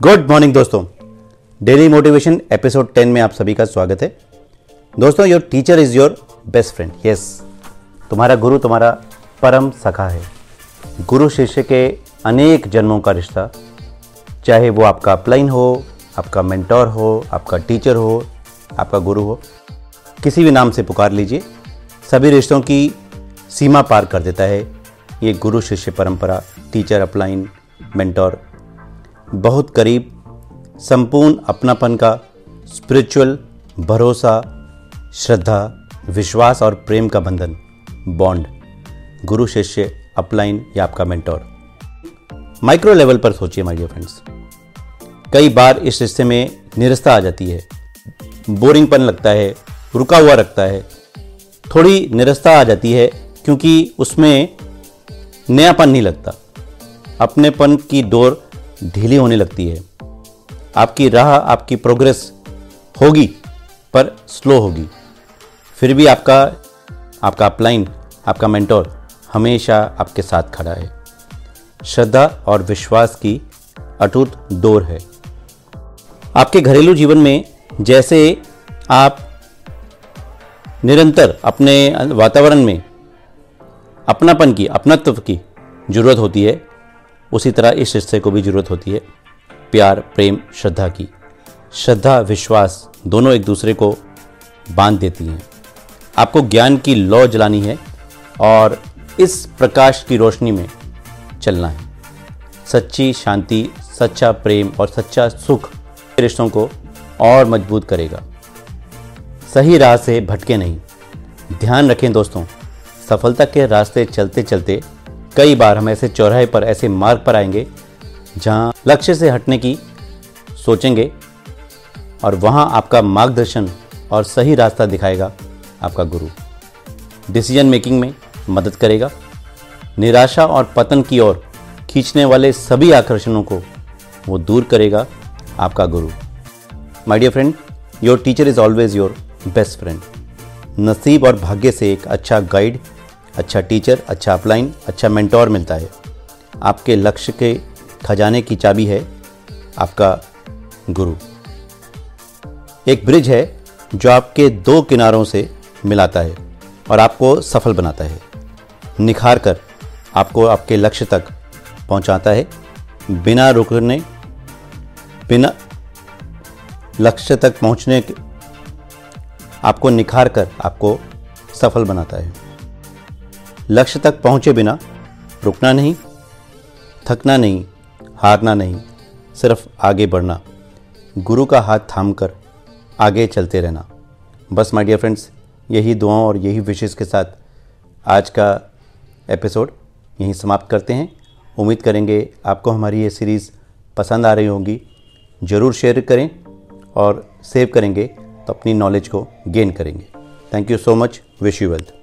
Good morning दोस्तों। Daily motivation episode 10 में आप सभी का स्वागत है। दोस्तों your teacher is your best friend yes तुम्हारा गुरु तुम्हारा परम सखा है। गुरु शिष्य के अनेक जन्मों का रिश्ता, चाहे वो आपका अपलाइन हो, आपका मेंटोर हो, आपका टीचर हो, आपका गुरु हो, किसी भी नाम से पुकार लीजिए, सभी रिश्तों की सीमा पार कर देता है ये गुरु शिष्य परंपरा टीचर अपलाइन मेंटोर बहुत करीब संपूर्ण अपनापन का स्पिरिचुअल भरोसा, श्रद्धा, विश्वास और प्रेम का बंधन बॉन्ड गुरु शिष्य अपलाइन या आपका मेंटोर माइक्रो लेवल पर सोचिए माय डियर फ्रेंड्स कई बार इस रिश्ते में निरस्ता आ जाती है बोरिंगपन लगता है, रुका हुआ रखता है। थोड़ी निरस्ता आ जाती है क्योंकि उसमें नयापन नहीं लगता। अपनेपन की डोर ढीली होने लगती है। आपकी राह, आपकी प्रोग्रेस होगी, पर स्लो होगी। फिर भी आपका आपका अपलाइन आपका मेंटोर हमेशा आपके साथ खड़ा है। श्रद्धा और विश्वास की अटूट डोर है। आपके घरेलू जीवन में जैसे आप निरंतर अपने वातावरण में अपनापन की, अपनत्व की ज़रूरत होती है उसी तरह इस रिश्ते को भी ज़रूरत होती है। प्यार, प्रेम, श्रद्धा की। श्रद्धा, विश्वास दोनों एक दूसरे को बाँध देती हैं। आपको ज्ञान की लौ जलानी है और इस प्रकाश की रोशनी में चलना है। सच्ची शांति, सच्चा प्रेम और सच्चा सुख रिश्तों को और मज़बूत करेगा। सही राह से भटके नहीं। ध्यान रखें दोस्तों, सफलता के रास्ते चलते चलते कई बार हम ऐसे चौराहे पर, ऐसे मार्ग पर आएँगे, जहाँ लक्ष्य से हटने की सोचेंगे और वहाँ आपका मार्गदर्शन और सही रास्ता दिखाएगा आपका गुरु। डिसीज़न मेकिंग में मदद करेगा। निराशा और पतन की ओर खींचने वाले सभी आकर्षणों को वो दूर करेगा आपका गुरु। My dear friend your teacher is always your best friend नसीब और भाग्य से एक अच्छा गाइड अच्छा टीचर अच्छा अपलाइन अच्छा मेंटोर मिलता है। आपके लक्ष्य के खजाने की चाबी है आपका गुरु। एक ब्रिज है जो आपके दो किनारों से मिलाता है और आपको सफल बनाता है। निखार कर आपको आपके लक्ष्य तक पहुंचाता है। बिना रुकने, बिना लक्ष्य तक पहुँचने आपको निखार कर आपको सफल बनाता है। लक्ष्य तक पहुँचे बिना रुकना नहीं, थकना नहीं, हारना नहीं, सिर्फ़ आगे बढ़ना। गुरु का हाथ थाम कर आगे चलते रहना। बस माय डियर फ्रेंड्स यही दुआओं और यही विशेष के साथ आज का एपिसोड यहीं समाप्त करते हैं। उम्मीद करेंगे आपको हमारी ये सीरीज़ पसंद आ रही होंगी। ज़रूर शेयर करें और सेव करेंगे तो अपनी नॉलेज को गेन करेंगे। Thank you so much wish you wealth